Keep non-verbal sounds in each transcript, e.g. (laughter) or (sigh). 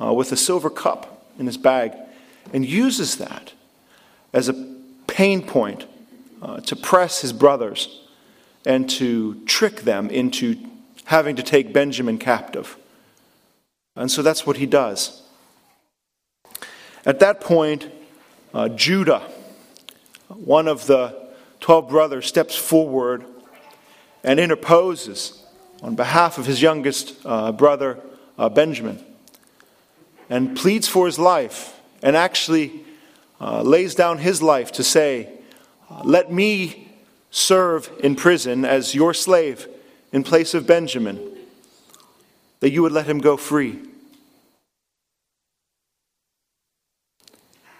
uh, with a silver cup in his bag and uses that as a pain point uh, to press his brothers and to trick them into having to take Benjamin captive. And so that's what he does. At that point, uh, Judah, one of the 12 brothers, steps forward and interposes on behalf of his youngest uh, brother, uh, Benjamin, and pleads for his life and actually uh, lays down his life to say, uh, Let me serve in prison as your slave in place of Benjamin, that you would let him go free.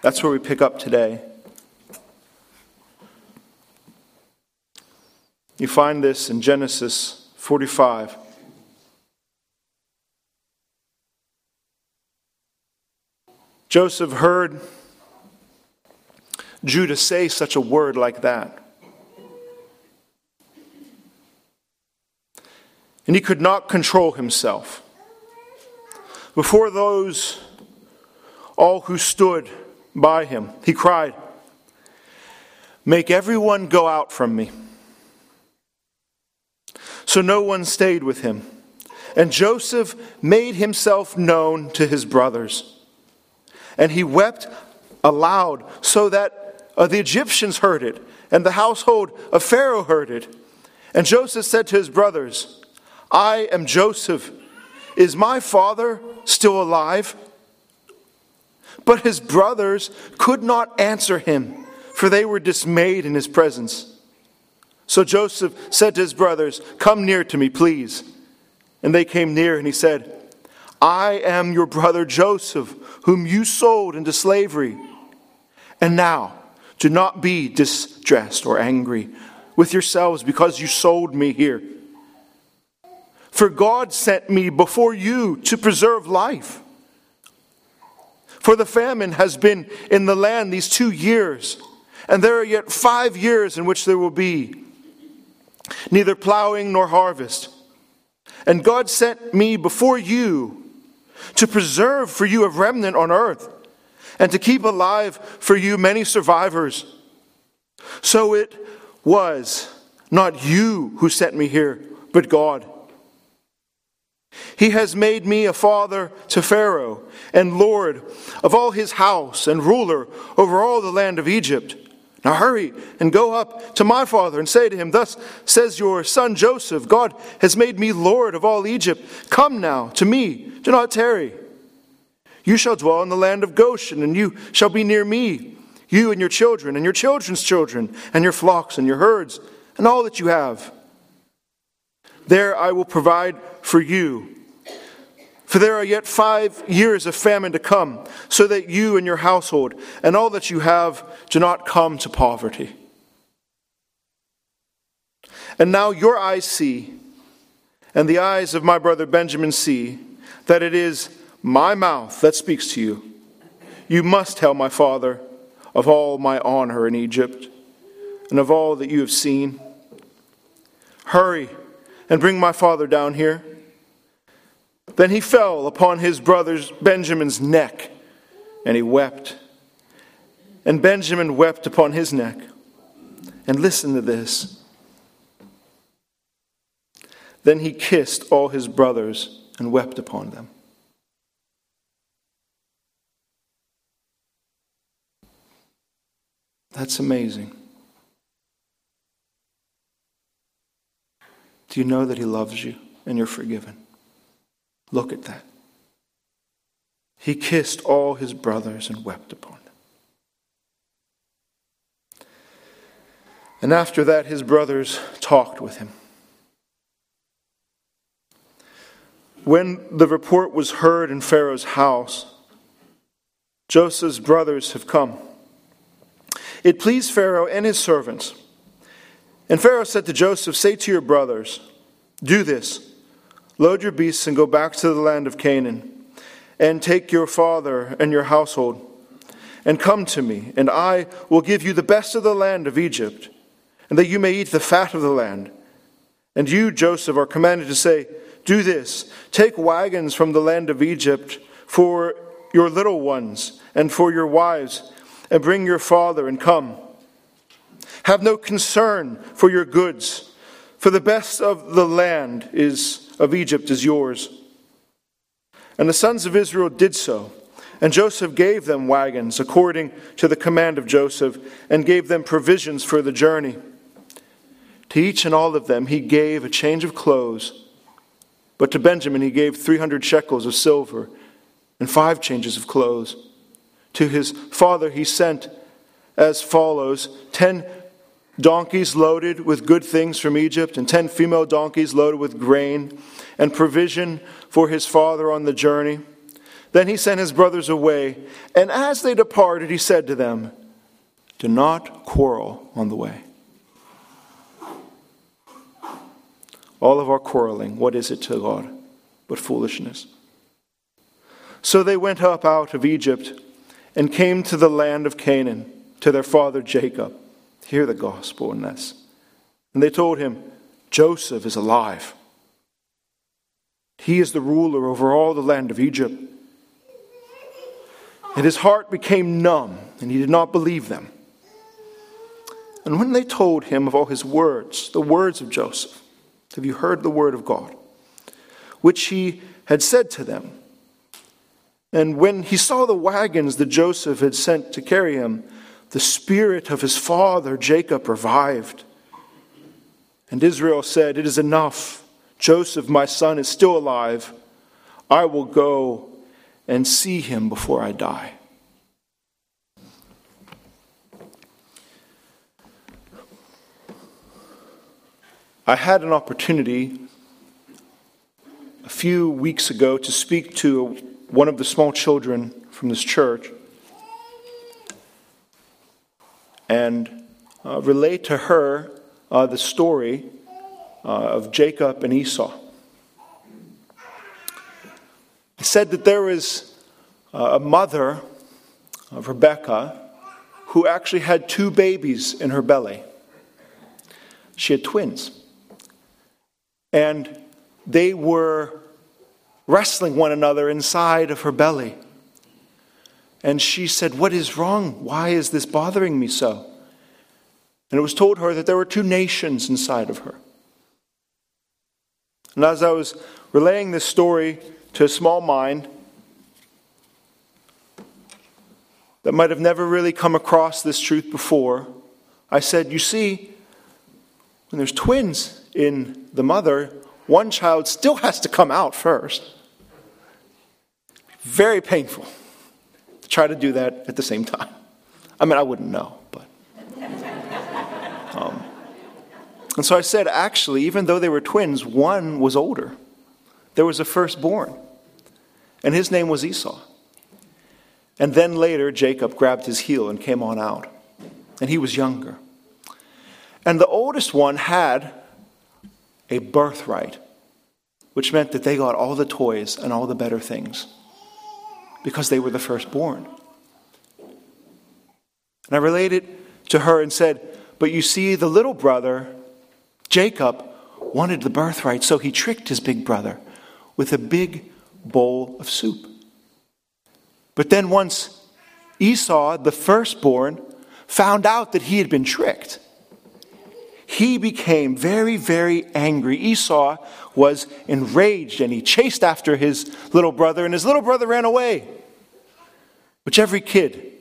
That's where we pick up today. You find this in Genesis 45. Joseph heard Judah say such a word like that. And he could not control himself. Before those all who stood by him, he cried, Make everyone go out from me. So no one stayed with him. And Joseph made himself known to his brothers. And he wept aloud so that uh, the Egyptians heard it, and the household of Pharaoh heard it. And Joseph said to his brothers, I am Joseph. Is my father still alive? But his brothers could not answer him, for they were dismayed in his presence. So Joseph said to his brothers, Come near to me, please. And they came near, and he said, I am your brother Joseph, whom you sold into slavery. And now, do not be distressed or angry with yourselves because you sold me here. For God sent me before you to preserve life. For the famine has been in the land these two years, and there are yet five years in which there will be neither plowing nor harvest. And God sent me before you to preserve for you a remnant on earth and to keep alive for you many survivors. So it was not you who sent me here, but God. He has made me a father to Pharaoh, and Lord of all his house, and ruler over all the land of Egypt. Now hurry and go up to my father and say to him, Thus says your son Joseph, God has made me Lord of all Egypt. Come now to me, do not tarry. You shall dwell in the land of Goshen, and you shall be near me, you and your children, and your children's children, and your flocks, and your herds, and all that you have. There I will provide for you. For there are yet five years of famine to come, so that you and your household and all that you have do not come to poverty. And now your eyes see, and the eyes of my brother Benjamin see, that it is my mouth that speaks to you. You must tell my father of all my honor in Egypt and of all that you have seen. Hurry and bring my father down here. Then he fell upon his brother's Benjamin's neck, and he wept. And Benjamin wept upon his neck. And listen to this. Then he kissed all his brothers and wept upon them. That's amazing. Do you know that He loves you and you're forgiven? Look at that. He kissed all his brothers and wept upon them. And after that, his brothers talked with him. When the report was heard in Pharaoh's house, Joseph's brothers have come. It pleased Pharaoh and his servants. And Pharaoh said to Joseph, Say to your brothers, Do this load your beasts and go back to the land of Canaan, and take your father and your household, and come to me, and I will give you the best of the land of Egypt, and that you may eat the fat of the land. And you, Joseph, are commanded to say, Do this take wagons from the land of Egypt for your little ones and for your wives, and bring your father and come. Have no concern for your goods, for the best of the land is of Egypt is yours. And the sons of Israel did so. And Joseph gave them wagons according to the command of Joseph, and gave them provisions for the journey. To each and all of them he gave a change of clothes, but to Benjamin he gave 300 shekels of silver and five changes of clothes. To his father he sent as follows ten donkeys loaded with good things from Egypt, and ten female donkeys loaded with grain, and provision for his father on the journey. Then he sent his brothers away, and as they departed, he said to them, Do not quarrel on the way. All of our quarreling, what is it to God but foolishness? So they went up out of Egypt and came to the land of Canaan, to their father Jacob. Hear the gospel in this. And they told him, Joseph is alive. He is the ruler over all the land of Egypt. And his heart became numb, and he did not believe them. And when they told him of all his words, the words of Joseph, have you heard the word of God? Which he had said to them. And when he saw the wagons that Joseph had sent to carry him, the spirit of his father Jacob revived. And Israel said, It is enough. Joseph, my son, is still alive. I will go and see him before I die. I had an opportunity a few weeks ago to speak to one of the small children from this church and uh, relate to her uh, the story uh, of Jacob and Esau. He said that there was a mother of Rebecca who actually had two babies in her belly. She had twins. And they were wrestling one another inside of her belly. And she said, What is wrong? Why is this bothering me so? And it was told her that there were two nations inside of her. And as I was relaying this story to a small mind that might have never really come across this truth before, I said, You see, when there's twins in the mother, one child still has to come out first. Very painful try to do that at the same time. I mean, I wouldn't know, but. (laughs) Um, and so I said, actually, even though they were twins, one was older. There was a firstborn, and his name was Esau. And then later, Jacob grabbed his heel and came on out, and he was younger. And the oldest one had a birthright, which meant that they got all the toys and all the better things because they were the firstborn. And I related to her and said, But you see, the little brother, Jacob, wanted the birthright, so he tricked his big brother with a big bowl of soup. But then once Esau, the firstborn, found out that he had been tricked, he became very, very angry. Esau was enraged and he chased after his little brother, and his little brother ran away. Which every kid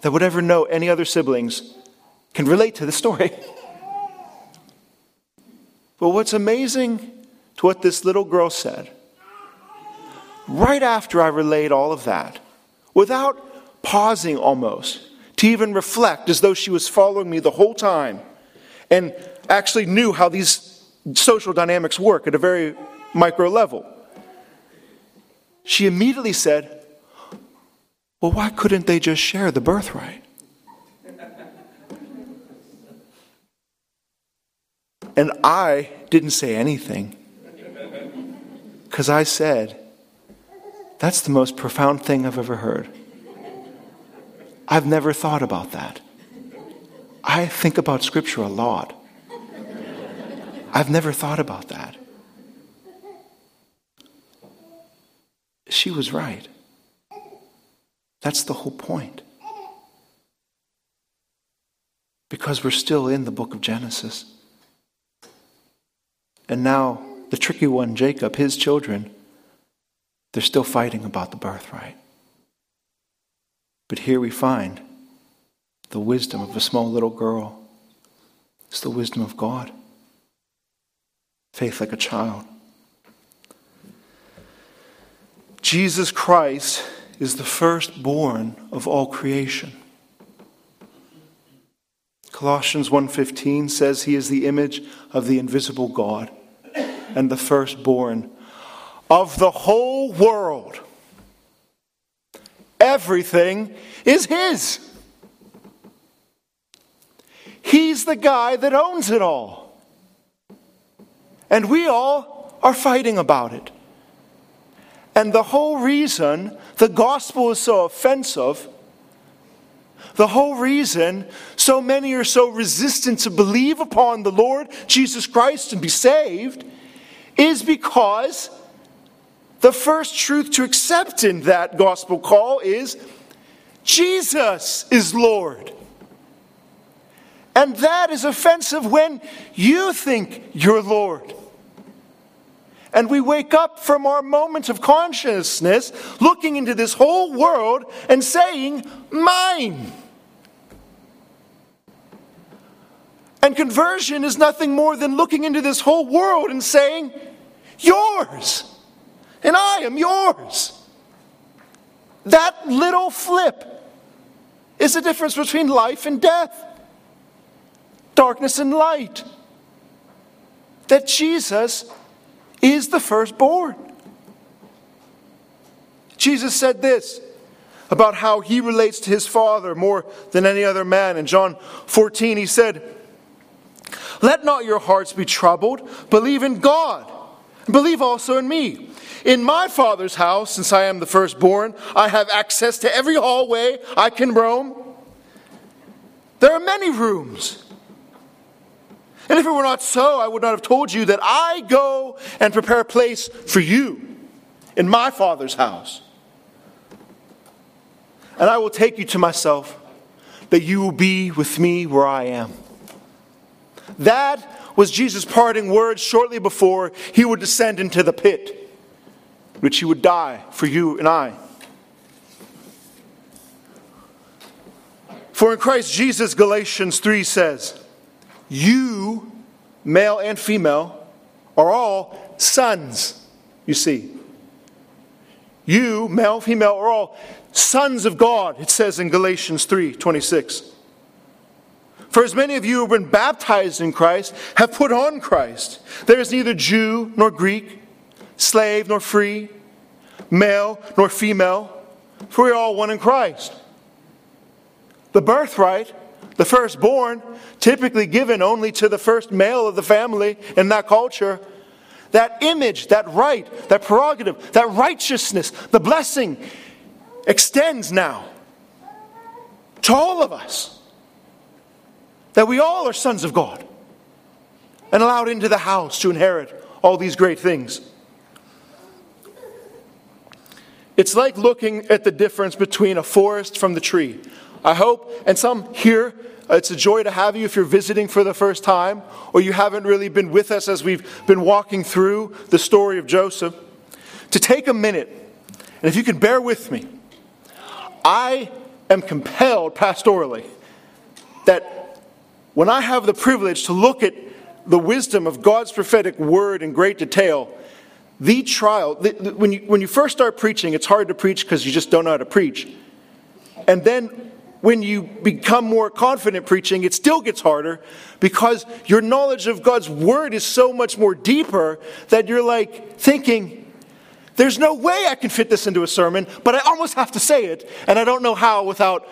that would ever know any other siblings can relate to the story. (laughs) but what's amazing to what this little girl said, right after I relayed all of that, without pausing almost to even reflect as though she was following me the whole time and actually knew how these social dynamics work at a very micro level. She immediately said, Well, why couldn't they just share the birthright? And I didn't say anything because I said, That's the most profound thing I've ever heard. I've never thought about that. I think about Scripture a lot. I've never thought about that. She was right. That's the whole point. Because we're still in the book of Genesis. And now, the tricky one, Jacob, his children, they're still fighting about the birthright. But here we find the wisdom of a small little girl. It's the wisdom of God. Faith like a child. Jesus Christ is the firstborn of all creation. Colossians 1:15 says he is the image of the invisible God and the firstborn of the whole world. Everything is his. He's the guy that owns it all. And we all are fighting about it. And the whole reason the gospel is so offensive, the whole reason so many are so resistant to believe upon the Lord Jesus Christ and be saved, is because the first truth to accept in that gospel call is Jesus is Lord. And that is offensive when you think you're Lord. And we wake up from our moments of consciousness looking into this whole world and saying, Mine. And conversion is nothing more than looking into this whole world and saying, Yours. And I am yours. That little flip is the difference between life and death, darkness and light. That Jesus is the firstborn. Jesus said this about how he relates to his Father more than any other man. In John 14, he said, Let not your hearts be troubled, believe in God, believe also in me. In my Father's house, since I am the firstborn, I have access to every hallway I can roam. There are many rooms. And if it were not so, I would not have told you that I go and prepare a place for you in my Father's house. And I will take you to myself, that you will be with me where I am. That was Jesus' parting words shortly before he would descend into the pit, which he would die for you and I. For in Christ Jesus, Galatians 3 says, you, male and female, are all sons, you see. You, male, female, are all sons of God, it says in Galatians 3 26. For as many of you who have been baptized in Christ have put on Christ. There is neither Jew nor Greek, slave nor free, male nor female, for we are all one in Christ. The birthright the firstborn, typically given only to the first male of the family in that culture, that image, that right, that prerogative, that righteousness, the blessing extends now to all of us. That we all are sons of God and allowed into the house to inherit all these great things. It's like looking at the difference between a forest from the tree. I hope, and some here, uh, it's a joy to have you if you're visiting for the first time or you haven't really been with us as we've been walking through the story of Joseph, to take a minute, and if you can bear with me, I am compelled pastorally that when I have the privilege to look at the wisdom of God's prophetic word in great detail, the trial, the, the, when, you, when you first start preaching, it's hard to preach because you just don't know how to preach. And then when you become more confident preaching, it still gets harder because your knowledge of God's word is so much more deeper that you're like thinking, there's no way I can fit this into a sermon, but I almost have to say it, and I don't know how without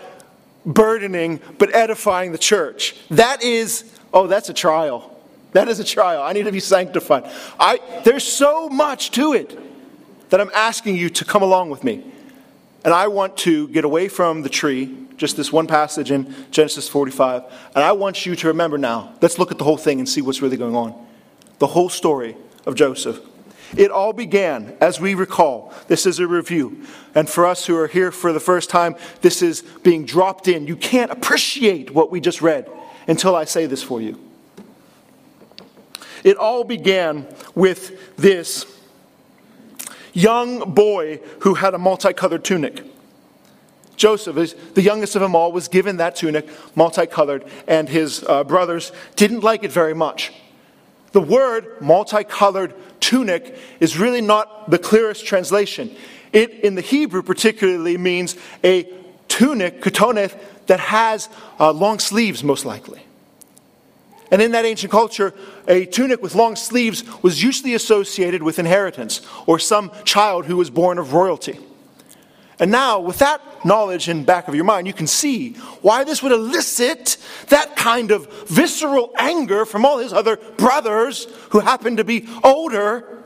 burdening but edifying the church. That is, oh, that's a trial. That is a trial. I need to be sanctified. I, there's so much to it that I'm asking you to come along with me. And I want to get away from the tree, just this one passage in Genesis 45. And I want you to remember now, let's look at the whole thing and see what's really going on. The whole story of Joseph. It all began, as we recall, this is a review. And for us who are here for the first time, this is being dropped in. You can't appreciate what we just read until I say this for you. It all began with this young boy who had a multicolored tunic. Joseph, the youngest of them all, was given that tunic, multicolored, and his uh, brothers didn't like it very much. The word multicolored tunic is really not the clearest translation. It, in the Hebrew particularly, means a tunic, katoneth, that has uh, long sleeves, most likely. And in that ancient culture, a tunic with long sleeves was usually associated with inheritance or some child who was born of royalty. And now, with that knowledge in back of your mind, you can see why this would elicit that kind of visceral anger from all his other brothers who happen to be older.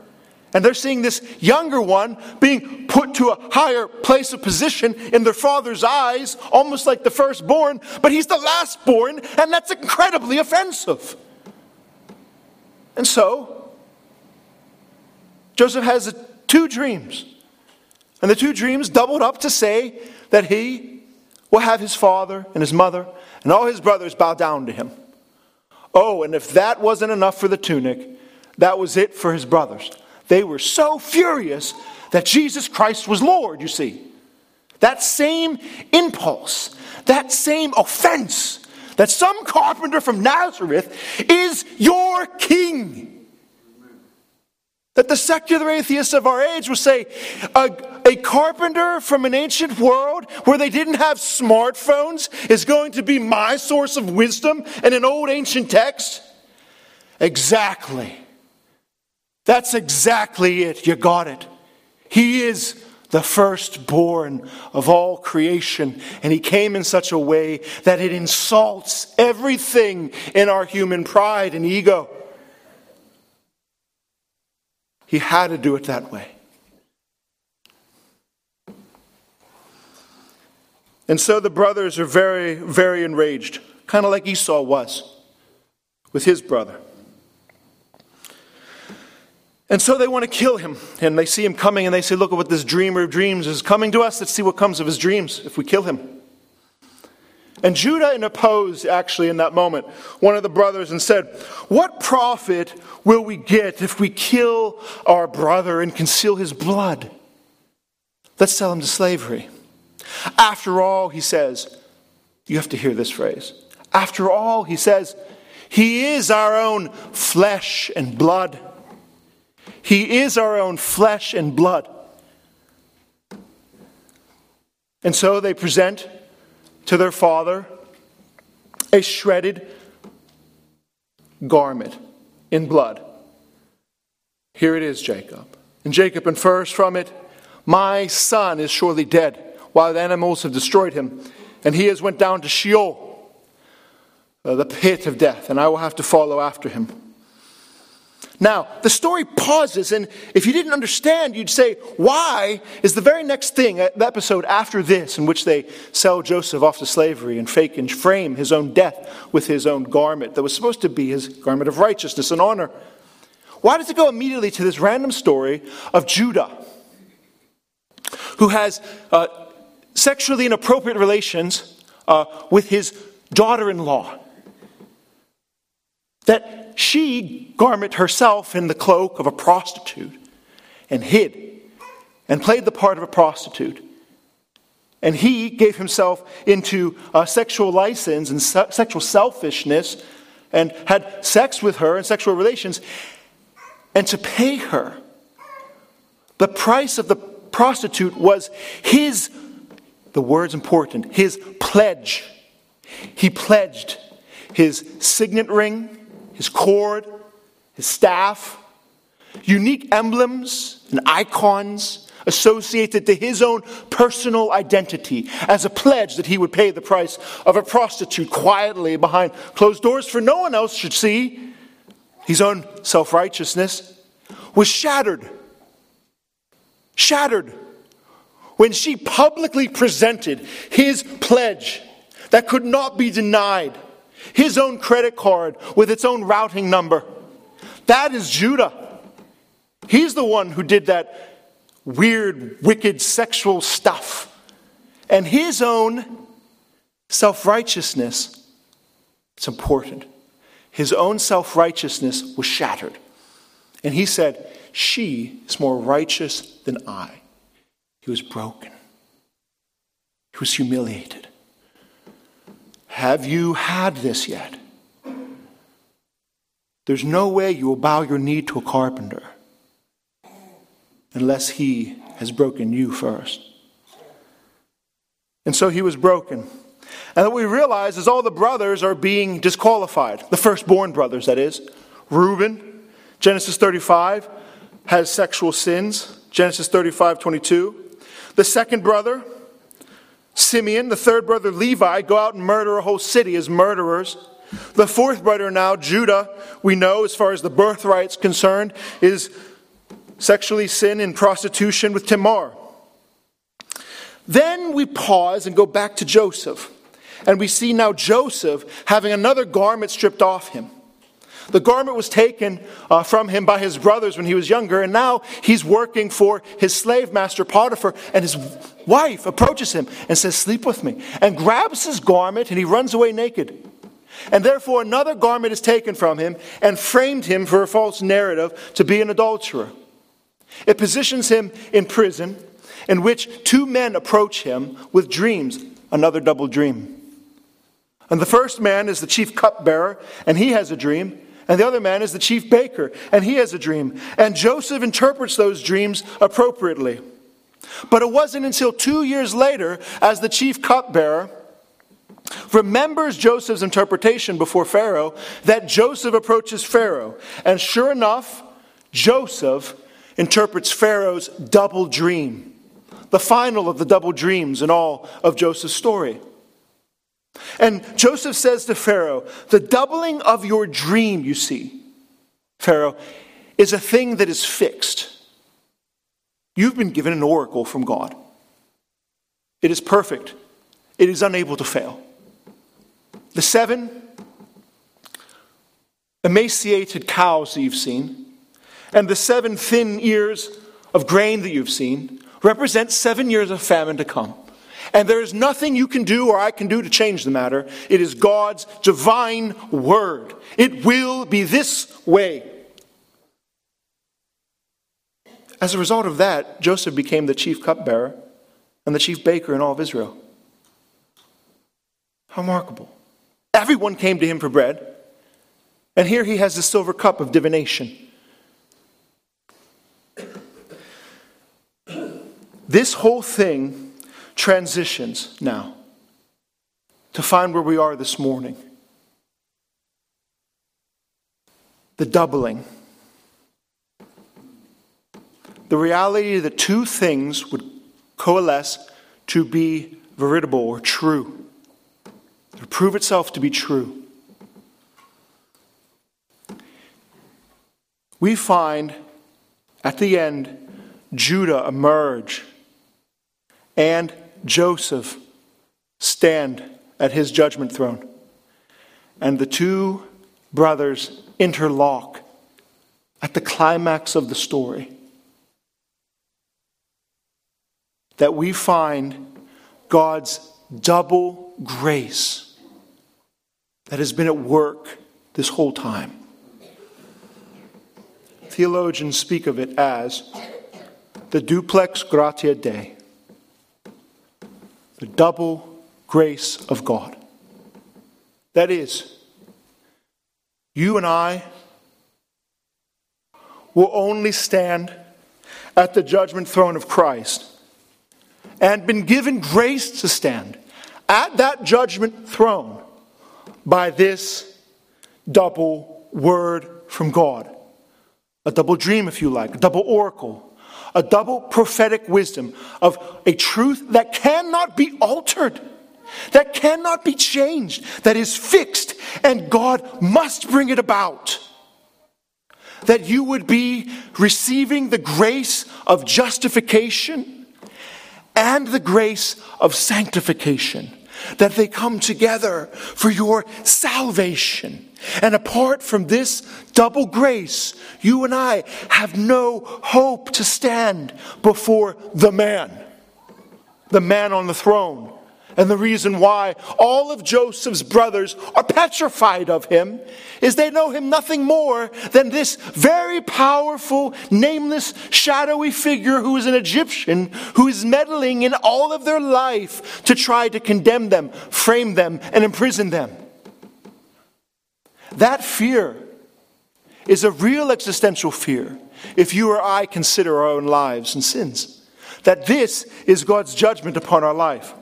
And they're seeing this younger one being put to a higher place of position in their father's eyes, almost like the firstborn, but he's the lastborn, and that's incredibly offensive. And so, Joseph has two dreams. And the two dreams doubled up to say that he will have his father and his mother and all his brothers bow down to him. Oh, and if that wasn't enough for the tunic, that was it for his brothers. They were so furious that Jesus Christ was Lord, you see. That same impulse, that same offense, that some carpenter from Nazareth is your king. That the secular atheists of our age will say, a, a, carpenter from an ancient world where they didn't have smartphones is going to be my source of wisdom in an old ancient text? Exactly. That's exactly it. You got it. He is the firstborn of all creation, and he came in such a way that it insults everything in our human pride and ego. He had to do it that way. And so the brothers are very, very enraged, kind of like Esau was with his brother. And so they want to kill him. And they see him coming and they say, Look at what this dreamer of dreams is coming to us. Let's see what comes of his dreams if we kill him. And Judah interposed, actually, in that moment, one of the brothers, and said, What profit will we get if we kill our brother and conceal his blood? Let's sell him to slavery. After all, he says, you have to hear this phrase. After all, he says, he is our own flesh and blood. He is our own flesh and blood. And so they present to their father a shredded garment in blood. Here it is, Jacob. And Jacob infers from it, My son is surely dead, while the animals have destroyed him, and he has went down to Sheol, uh, the pit of death, and I will have to follow after him. Now, the story pauses, and if you didn't understand, you'd say, Why is the very next thing, uh, the episode after this, in which they sell Joseph off to slavery and fake and frame his own death with his own garment that was supposed to be his garment of righteousness and honor? Why does it go immediately to this random story of Judah, who has uh, sexually inappropriate relations uh, with his daughter in law? That she garment herself in the cloak of a prostitute and hid and played the part of a prostitute. And he gave himself into uh, sexual license and se- sexual selfishness and had sex with her and sexual relations. And to pay her, the price of the prostitute was his, the word's important, his pledge. He pledged his signet ring his cord, his staff, unique emblems and icons associated to his own personal identity as a pledge that he would pay the price of a prostitute quietly behind closed doors for no one else should see. His own self righteousness was shattered. Shattered when she publicly presented his pledge that could not be denied his own credit card with its own routing number. That is Judah. He's the one who did that weird, wicked sexual stuff. And his own self righteousness, it's important. His own self righteousness was shattered. And he said, She is more righteous than I. He was broken, he was humiliated. Have you had this yet? There's no way you will bow your knee to a carpenter unless he has broken you first. And so he was broken. And what we realize is all the brothers are being disqualified. The firstborn brothers, that is. Reuben, Genesis 35, has sexual sins. Genesis 35, 22. The second brother, Simeon, the third brother, Levi, go out and murder a whole city as murderers. The fourth brother now, Judah, we know as far as the birthright's concerned, is sexually sin in prostitution with Tamar. Then we pause and go back to Joseph. And we see now Joseph having another garment stripped off him. The garment was taken uh, from him by his brothers when he was younger, and now he's working for his slave master Potiphar, and his wife approaches him and says, Sleep with me, and grabs his garment, and he runs away naked. And therefore, another garment is taken from him and framed him for a false narrative to be an adulterer. It positions him in prison, in which two men approach him with dreams, another double dream. And the first man is the chief cupbearer, and he has a dream. And the other man is the chief baker, and he has a dream. And Joseph interprets those dreams appropriately. But it wasn't until two years later, as the chief cupbearer remembers Joseph's interpretation before Pharaoh, that Joseph approaches Pharaoh. And sure enough, Joseph interprets Pharaoh's double dream, the final of the double dreams in all of Joseph's story. And Joseph says to Pharaoh, The doubling of your dream, you see, Pharaoh, is a thing that is fixed. You've been given an oracle from God. It is perfect, it is unable to fail. The seven emaciated cows that you've seen, and the seven thin ears of grain that you've seen, represent seven years of famine to come. And there is nothing you can do or I can do to change the matter. It is God's divine word. It will be this way. As a result of that, Joseph became the chief cupbearer and the chief baker in all of Israel. How remarkable. Everyone came to him for bread. And here he has the silver cup of divination. This whole thing transitions now to find where we are this morning. The doubling. The reality that two things would coalesce to be veritable or true, to prove itself to be true. We find at the end Judah emerge and Joseph stand at his judgment throne. And the two brothers interlock at the climax of the story. That we find God's double grace that has been at work this whole time. Theologians speak of it as the duplex gratia Dei the double grace of God. That is, you and I will only stand at the judgment throne of Christ and been given grace to stand at that judgment throne by this double word from God. A double dream, if you like, a double oracle, a double prophetic wisdom of a truth that cannot be altered, that cannot be changed, that is fixed, and God must bring it about. That you would be receiving the grace of justification and the grace of sanctification that they come together for your salvation. And apart from this double grace, you and I have no hope to stand before the man, the man on the throne. And the reason why all of Joseph's brothers are petrified of him is they know him nothing more than this very powerful, nameless, shadowy figure who is an Egyptian who is meddling in all of their life to try to condemn them, frame them, and imprison them. That fear is a real existential fear if you or I consider our own lives and sins. That this is God's judgment upon our life.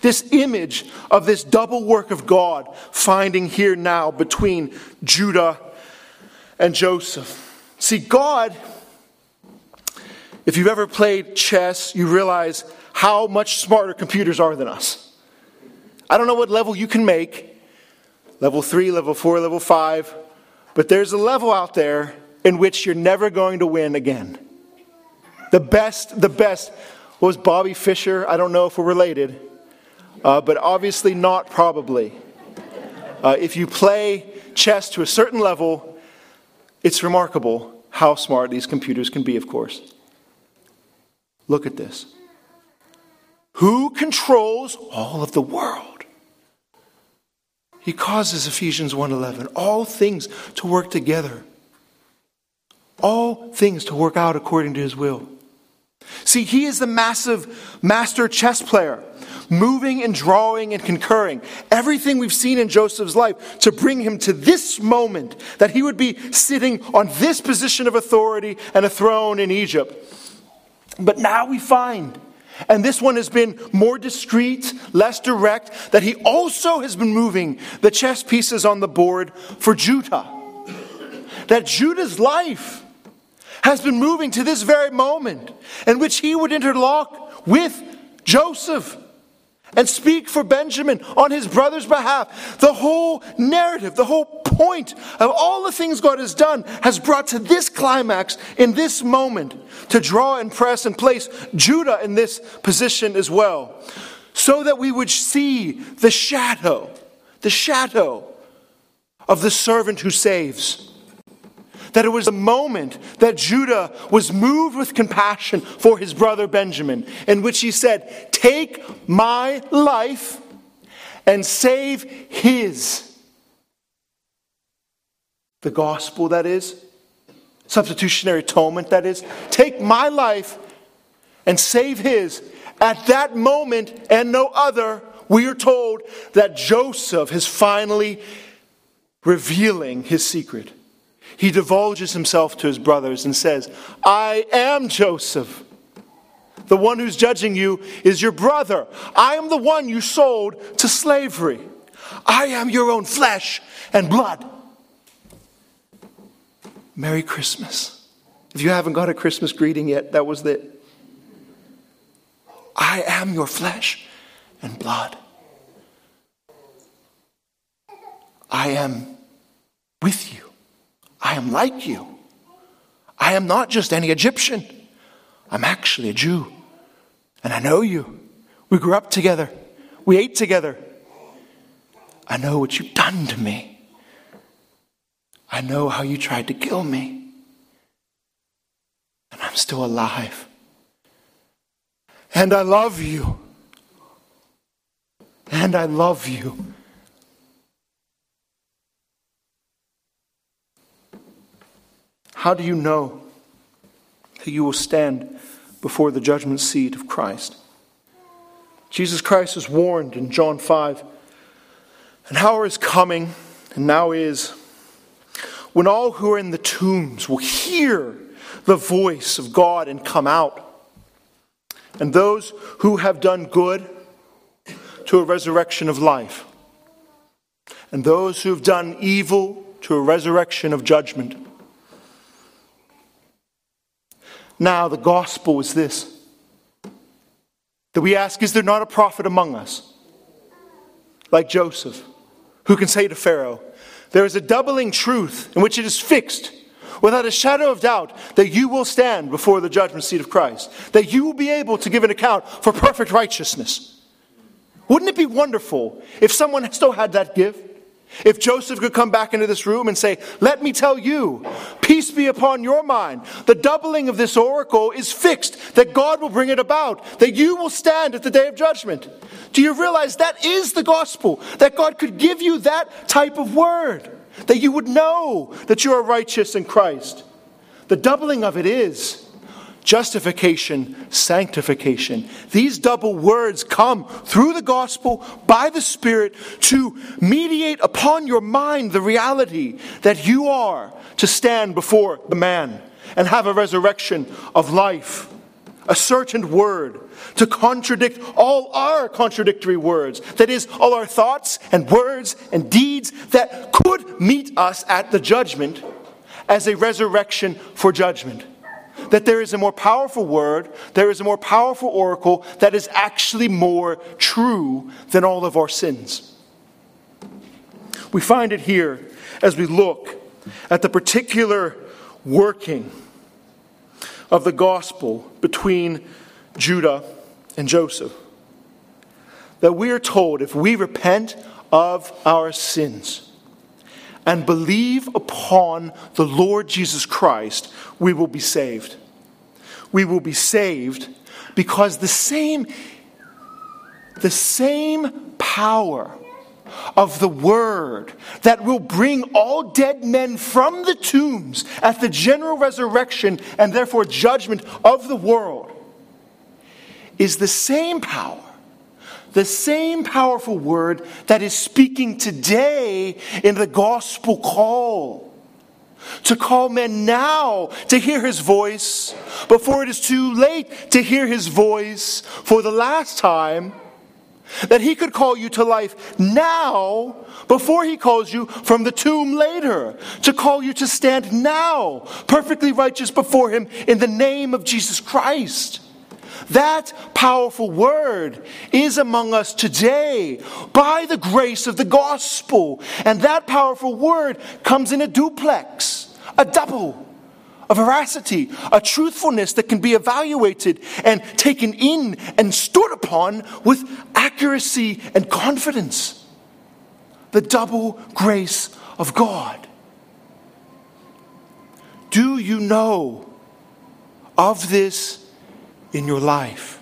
This image of this double work of God finding here now between Judah and Joseph. See, God, if you've ever played chess, you realize how much smarter computers are than us. I don't know what level you can make level three, level four, level five but there's a level out there in which you're never going to win again. The best, the best was Bobby Fischer. I don't know if we're related uh, but obviously not probably. Uh, if you play chess to a certain level, it's remarkable how smart these computers can be, of course. Look at this. Who controls all of the world? He causes Ephesians 1:11 all things to work together. All things to work out according to his will. See, he is the massive master chess player moving and drawing and concurring. Everything we've seen in Joseph's life to bring him to this moment that he would be sitting on this position of authority and a throne in Egypt. But now we find, and this one has been more discreet, less direct, that he also has been moving the chess pieces on the board for Judah. That Judah's life has been moving to this very moment in which he would interlock with Joseph and speak for Benjamin on his brother's behalf. The whole narrative, the whole point of all the things God has done has brought to this climax in this moment to draw and press and place Judah in this position as well. So that we would see the shadow, the shadow of the servant who saves that it was a moment that Judah was moved with compassion for his brother Benjamin, in which he said, Take my life and save his. The gospel, that is, substitutionary atonement, that is, take my life and save his. At that moment and no other, we are told that Joseph is finally revealing his secret he divulges himself to his brothers and says, I am Joseph. The one who's judging you is your brother. I am the one you sold to slavery. I am your own flesh and blood. Merry Christmas. If you haven't got a Christmas greeting yet, that was it. I am your flesh and blood. I am with you. I am like you. I am not just any Egyptian. I'm actually a Jew. And I know you. We grew up together. We ate together. I know what you've done to me. I know how you tried to kill me. And I'm still alive. And I love you. And I love you. How do you know that you will stand before the judgment seat of Christ? Jesus Christ is warned in John 5. An hour is coming, and now is, when all who are in the tombs will hear the voice of God and come out. And those who have done good to a resurrection of life. And those who have done evil to a resurrection of judgment. Now, the gospel is this that we ask, Is there not a prophet among us? Like Joseph, who can say to Pharaoh, There is a doubling truth in which it is fixed without a shadow of doubt that you will stand before the judgment seat of Christ, that you will be able to give an account for perfect righteousness. Wouldn't it be wonderful if someone still had that gift? If Joseph could come back into this room and say, Let me tell you, peace be upon your mind. The doubling of this oracle is fixed, that God will bring it about, that you will stand at the day of judgment. Do you realize that is the gospel? That God could give you that type of word, that you would know that you are righteous in Christ. The doubling of it is justification, sanctification. These double words come through the gospel by the Spirit to mediate upon your mind the reality that you are to stand before the man and have a resurrection of life. A certain word to contradict all our contradictory words. That is, all our thoughts and words and deeds that could meet us at the judgment as a resurrection for judgment that there is a more powerful word, there is a more powerful oracle that is actually more true than all of our sins. We find it here as we look at the particular working of the gospel between Judah and Joseph. That we are told if we repent of our sins and believe upon the Lord Jesus Christ, we will be saved. We will be saved because the same, the same power of the word that will bring all dead men from the tombs at the general resurrection and therefore judgment of the world is the same power the same powerful word that is speaking today in the gospel call to call men now to hear his voice before it is too late to hear his voice for the last time. That he could call you to life now before he calls you from the tomb later. To call you to stand now, perfectly righteous before him in the name of Jesus Christ. That powerful word is among us today by the grace of the gospel. And that powerful word comes in a duplex, a double. A veracity, a truthfulness that can be evaluated and taken in and stood upon with accuracy and confidence. The double grace of God. Do you know of this in your life.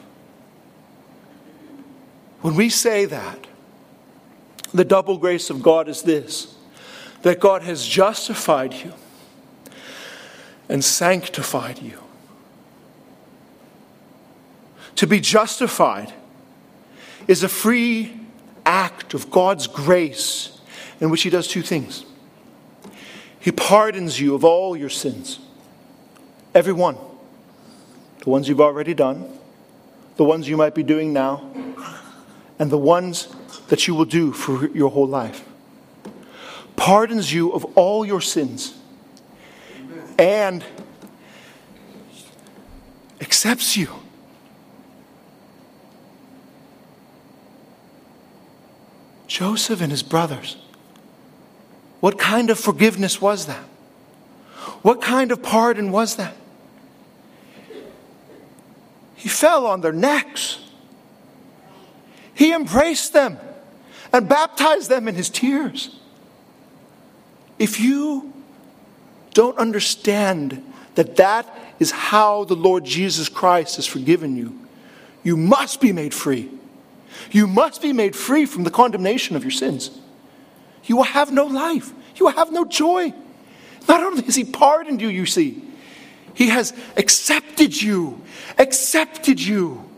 When we say that, the double grace of God is this that God has justified you and sanctified you. To be justified is a free act of God's grace in which He does two things. He pardons you of all your sins, every one the ones you've already done, the ones you might be doing now, and the ones that you will do for your whole life. Pardons you of all your sins and accepts you. Joseph and his brothers. What kind of forgiveness was that? What kind of pardon was that? He fell on their necks. He embraced them and baptized them in his tears. If you don't understand that that is how the Lord Jesus Christ has forgiven you, you must be made free. You must be made free from the condemnation of your sins. You will have no life. You will have no joy. Not only has He pardoned you, you see, he has accepted you. Accepted you.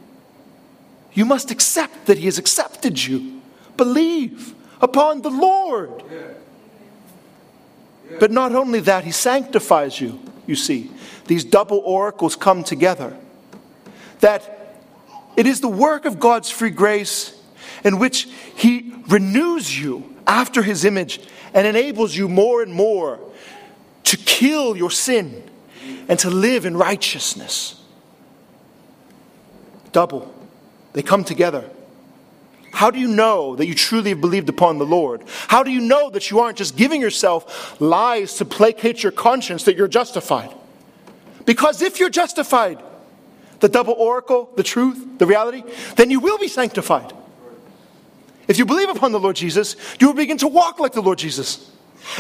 You must accept that He has accepted you. Believe upon the Lord. But not only that, He sanctifies you, you see. These double oracles come together. That it is the work of God's free grace in which He renews you after His image and enables you more and more to kill your sin and to live in righteousness. Double. They come together. How do you know that you truly have believed upon the Lord? How do you know that you aren't just giving yourself lies to placate your conscience that you're justified? Because if you're justified, the double oracle, the truth, the reality, then you will be sanctified. if you believe upon the Lord Jesus, you will begin to walk like the Lord Jesus.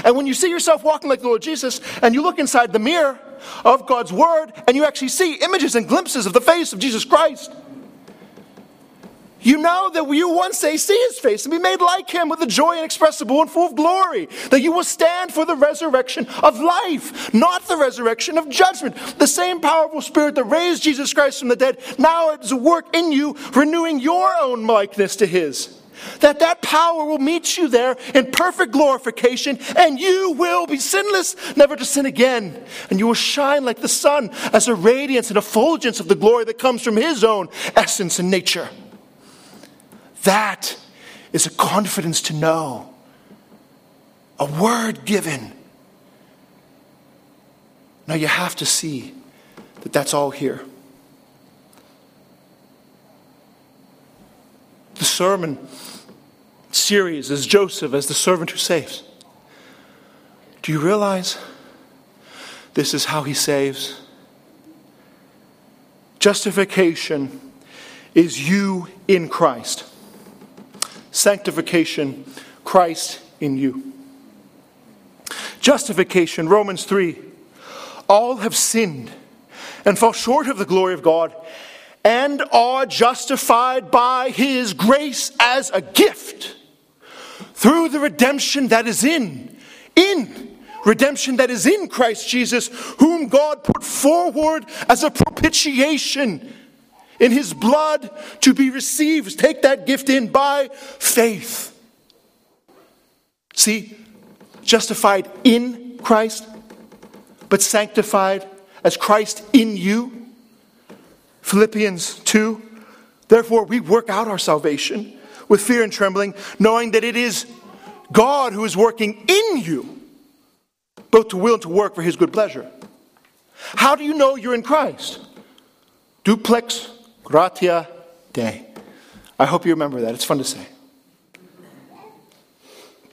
And when you see yourself walking like the Lord Jesus, and you look inside the mirror of God's Word, and you actually see images and glimpses of the face of Jesus Christ, you know that you one day see his face and be made like him with a joy inexpressible and full of glory. That you will stand for the resurrection of life, not the resurrection of judgment. The same powerful spirit that raised Jesus Christ from the dead now is at work in you, renewing your own likeness to his. That that power will meet you there in perfect glorification, and you will be sinless, never to sin again. And you will shine like the sun as a radiance and effulgence of the glory that comes from his own essence and nature. That is a confidence to know, a word given. Now you have to see that that's all here. The sermon series is Joseph as the servant who saves. Do you realize this is how he saves? Justification is you in Christ sanctification, Christ in you. Justification, Romans 3. All have sinned and fall short of the glory of God and are justified by his grace as a gift through the redemption that is in, in redemption that is in Christ Jesus, whom God put forward as a propitiation in his blood to be received. Take that gift in by faith. See, justified in Christ, but sanctified as Christ in you. Philippians 2. Therefore, we work out our salvation with fear and trembling, knowing that it is God who is working in you, both to will and to work for his good pleasure. How do you know you're in Christ? Duplex Gratia Dei. I hope you remember that. It's fun to say.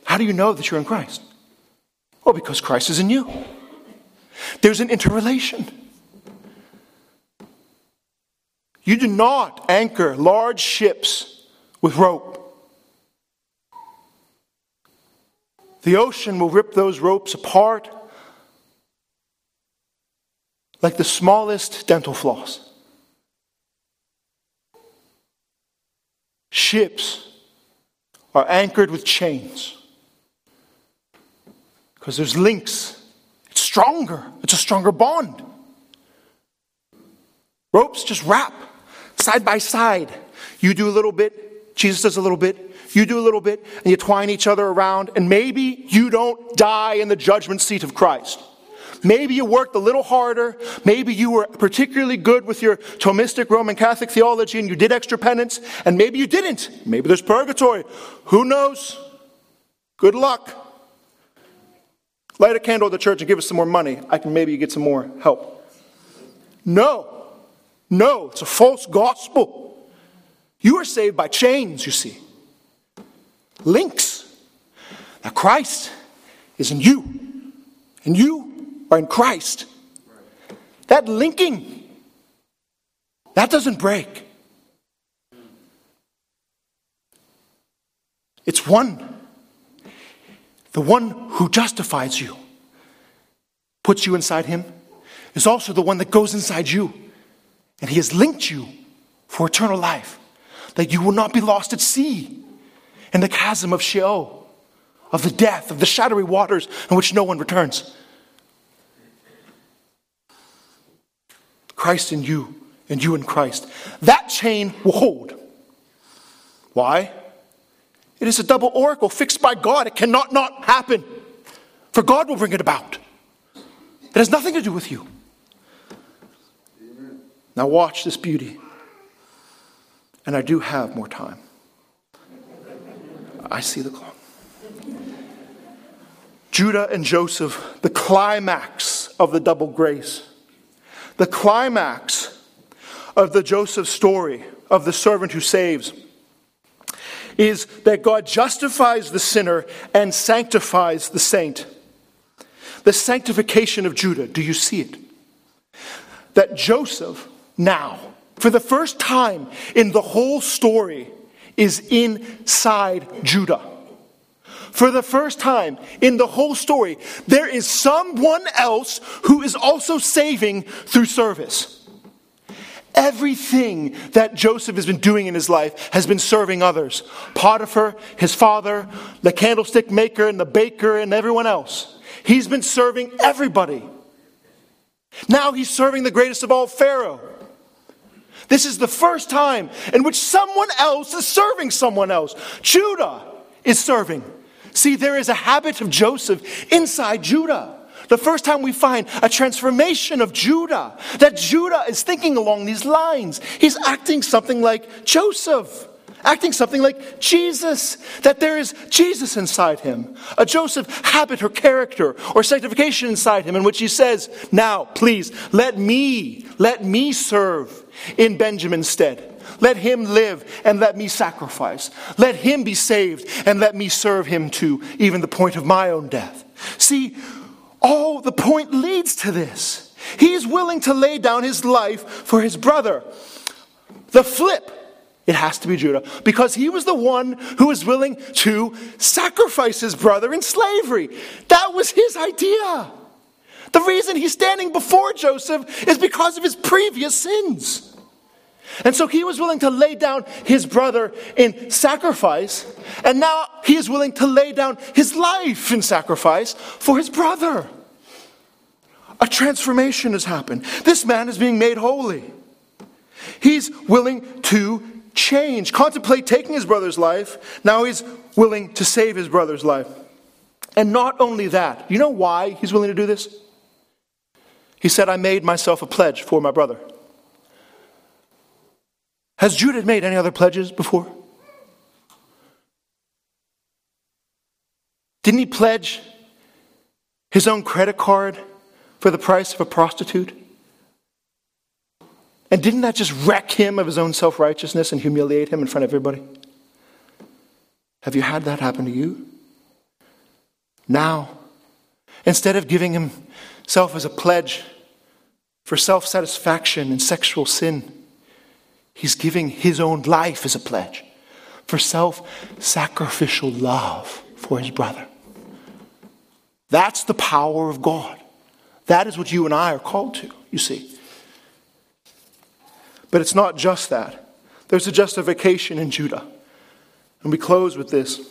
How do you know that you're in Christ? Well, because Christ is in you. There's an interrelation. You do not anchor large ships with rope. The ocean will rip those ropes apart like the smallest dental floss. Ships are anchored with chains because there's links. It's stronger, it's a stronger bond. Ropes just wrap side by side. You do a little bit, Jesus does a little bit, you do a little bit, and you twine each other around, and maybe you don't die in the judgment seat of Christ. Maybe you worked a little harder. Maybe you were particularly good with your Thomistic Roman Catholic theology and you did extra penance. And maybe you didn't. Maybe there's purgatory. Who knows? Good luck. Light a candle at the church and give us some more money. I can maybe get some more help. No. No, it's a false gospel. You are saved by chains, you see. Links. Now Christ is in you. And you are in Christ. That linking, that doesn't break. It's one. The one who justifies you, puts you inside him, is also the one that goes inside you. And he has linked you for eternal life, that you will not be lost at sea in the chasm of Sheol, of the death, of the shadowy waters in which no one returns. Christ in you, and you in Christ. That chain will hold. Why? It is a double oracle fixed by God. It cannot not happen. For God will bring it about. It has nothing to do with you. Now, watch this beauty. And I do have more time. I see the clock. Judah and Joseph, the climax of the double grace. The climax of the Joseph story of the servant who saves is that God justifies the sinner and sanctifies the saint. The sanctification of Judah, do you see it? That Joseph now, for the first time in the whole story, is inside Judah. For the first time in the whole story, there is someone else who is also saving through service. Everything that Joseph has been doing in his life has been serving others Potiphar, his father, the candlestick maker, and the baker, and everyone else. He's been serving everybody. Now he's serving the greatest of all, Pharaoh. This is the first time in which someone else is serving someone else. Judah is serving. See, there is a habit of Joseph inside Judah. The first time we find a transformation of Judah, that Judah is thinking along these lines. He's acting something like Joseph, acting something like Jesus, that there is Jesus inside him, a Joseph habit or character or sanctification inside him, in which he says, Now, please, let me, let me serve in Benjamin's stead. Let him live and let me sacrifice. Let him be saved and let me serve him to even the point of my own death. See, all the point leads to this. He is willing to lay down his life for his brother. The flip, it has to be Judah, because he was the one who was willing to sacrifice his brother in slavery. That was his idea. The reason he's standing before Joseph is because of his previous sins. And so he was willing to lay down his brother in sacrifice, and now he is willing to lay down his life in sacrifice for his brother. A transformation has happened. This man is being made holy. He's willing to change, contemplate taking his brother's life. Now he's willing to save his brother's life. And not only that, you know why he's willing to do this? He said, I made myself a pledge for my brother. Has Judah made any other pledges before? Didn't he pledge his own credit card for the price of a prostitute? And didn't that just wreck him of his own self righteousness and humiliate him in front of everybody? Have you had that happen to you? Now, instead of giving himself as a pledge for self satisfaction and sexual sin, He's giving his own life as a pledge for self sacrificial love for his brother. That's the power of God. That is what you and I are called to, you see. But it's not just that. There's a justification in Judah. And we close with this.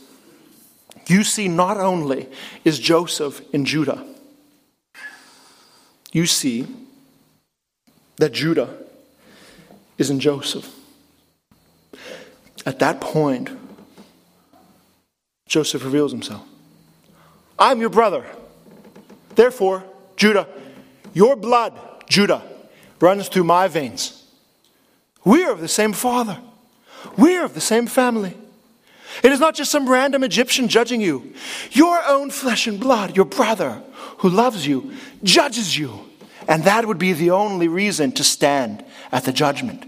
You see, not only is Joseph in Judah, you see that Judah is in Joseph. At that point, Joseph reveals himself. I'm your brother. Therefore, Judah, your blood, Judah, runs through my veins. We are of the same father. We are of the same family. It is not just some random Egyptian judging you. Your own flesh and blood, your brother who loves you, judges you. And that would be the only reason to stand at the judgment.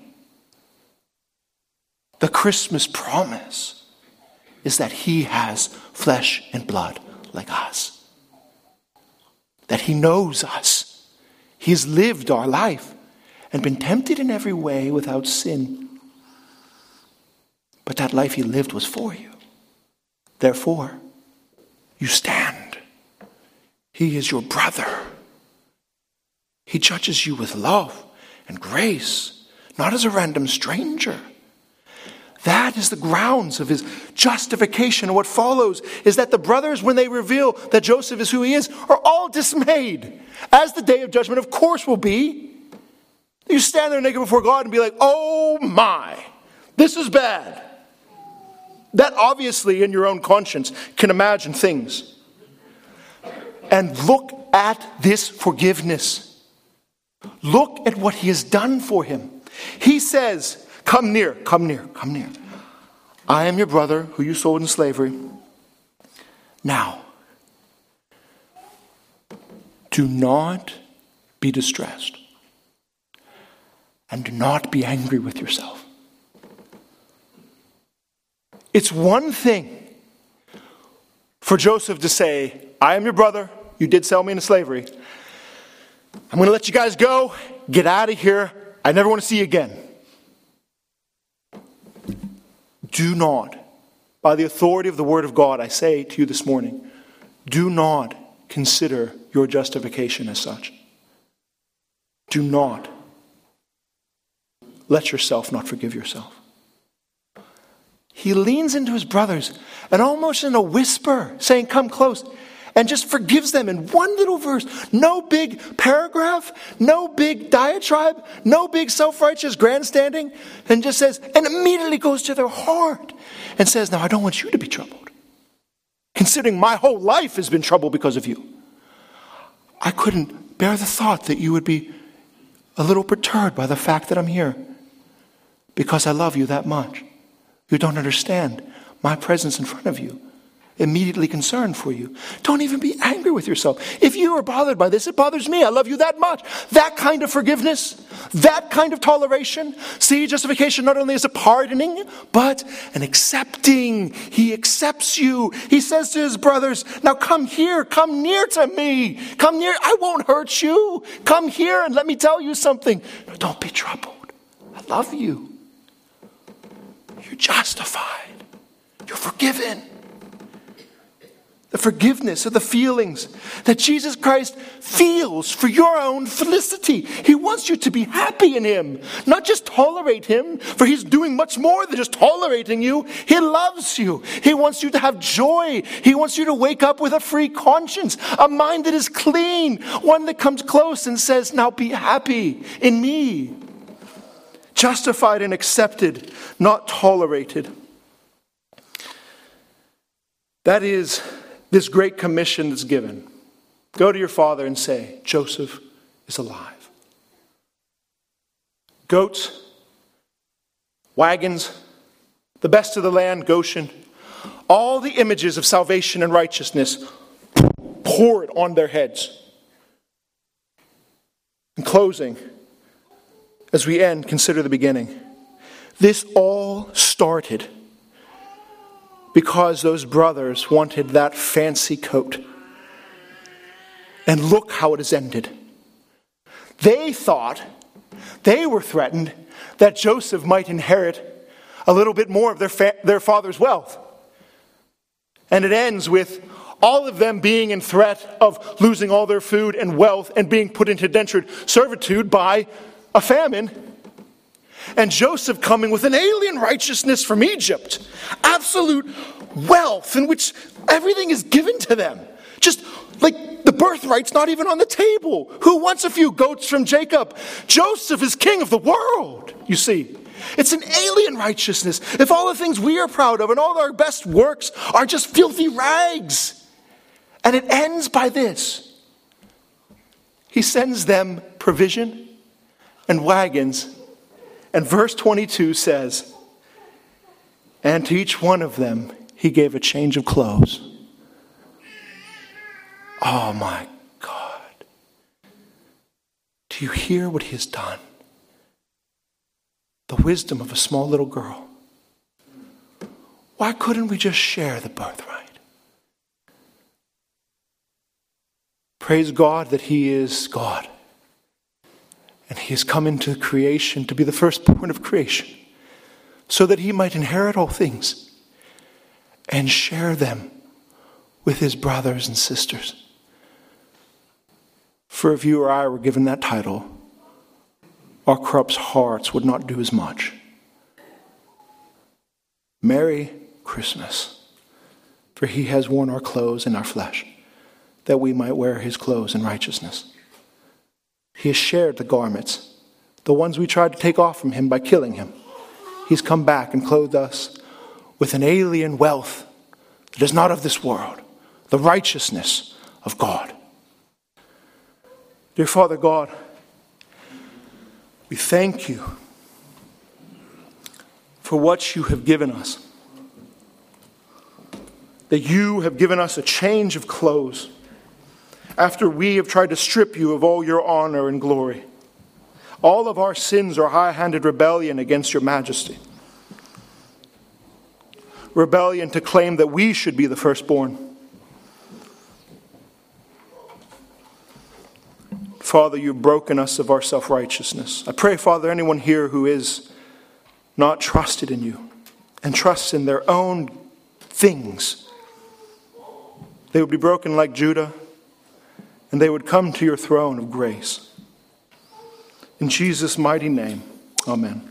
The Christmas promise is that He has flesh and blood like us, that He knows us. He's lived our life and been tempted in every way without sin. But that life He lived was for you. Therefore, you stand. He is your brother. He judges you with love and grace, not as a random stranger. That is the grounds of his justification. And what follows is that the brothers, when they reveal that Joseph is who he is, are all dismayed, as the day of judgment, of course, will be. You stand there naked before God and be like, oh my, this is bad. That obviously, in your own conscience, can imagine things. And look at this forgiveness. Look at what he has done for him. He says, Come near, come near, come near. I am your brother who you sold in slavery. Now, do not be distressed and do not be angry with yourself. It's one thing for Joseph to say, I am your brother, you did sell me into slavery. I'm going to let you guys go, get out of here, I never want to see you again. do not, by the authority of the Word of God, I say to you this morning, do not consider your justification as such. Do not let yourself not forgive yourself. He leans into his brothers and almost in a whisper, saying, Come close, and just forgives them in one little verse. No big paragraph, no big diatribe, no big self righteous grandstanding, and just says, and immediately goes to their heart and says, Now I don't want you to be troubled, considering my whole life has been troubled because of you. I couldn't bear the thought that you would be a little perturbed by the fact that I'm here because I love you that much. You don't understand my presence in front of you immediately concerned for you. Don't even be angry with yourself. If you are bothered by this, it bothers me. I love you that much. That kind of forgiveness, that kind of toleration. See, justification not only is a pardoning, but an accepting. He accepts you. He says to his brothers, Now come here, come near to me. Come near. I won't hurt you. Come here and let me tell you something. No, don't be troubled. I love you. You're justified. You're forgiven the forgiveness of the feelings that Jesus Christ feels for your own felicity. He wants you to be happy in Him, not just tolerate Him, for He's doing much more than just tolerating you. He loves you. He wants you to have joy. He wants you to wake up with a free conscience, a mind that is clean, one that comes close and says, Now be happy in me. Justified and accepted, not tolerated. That is this great commission that's given. Go to your father and say, Joseph is alive. Goats, wagons, the best of the land, Goshen, all the images of salvation and righteousness, pour it on their heads. In closing, as we end, consider the beginning. This all started because those brothers wanted that fancy coat. And look how it has ended. They thought, they were threatened that Joseph might inherit a little bit more of their, fa- their father's wealth. And it ends with all of them being in threat of losing all their food and wealth and being put into indentured servitude by a famine and Joseph coming with an alien righteousness from Egypt, absolute wealth in which everything is given to them. Just like the birthright's not even on the table. Who wants a few goats from Jacob? Joseph is king of the world, you see. It's an alien righteousness. If all the things we are proud of and all our best works are just filthy rags. And it ends by this He sends them provision and wagons and verse 22 says, And to each one of them he gave a change of clothes. Oh my God. Do you hear what he has done? The wisdom of a small little girl. Why couldn't we just share the birthright? Praise God that He is God. And he has come into creation to be the firstborn of creation, so that he might inherit all things and share them with his brothers and sisters. For if you or I were given that title, our corrupt hearts would not do as much. Merry Christmas, for he has worn our clothes in our flesh, that we might wear his clothes in righteousness. He has shared the garments, the ones we tried to take off from him by killing him. He's come back and clothed us with an alien wealth that is not of this world, the righteousness of God. Dear Father God, we thank you for what you have given us. That you have given us a change of clothes after we have tried to strip you of all your honor and glory. All of our sins are high handed rebellion against your majesty. Rebellion to claim that we should be the firstborn. Father, you've broken us of our self righteousness. I pray, Father, anyone here who is not trusted in you, and trust in their own things. They would be broken like Judah, and they would come to your throne of grace. In Jesus' mighty name, amen.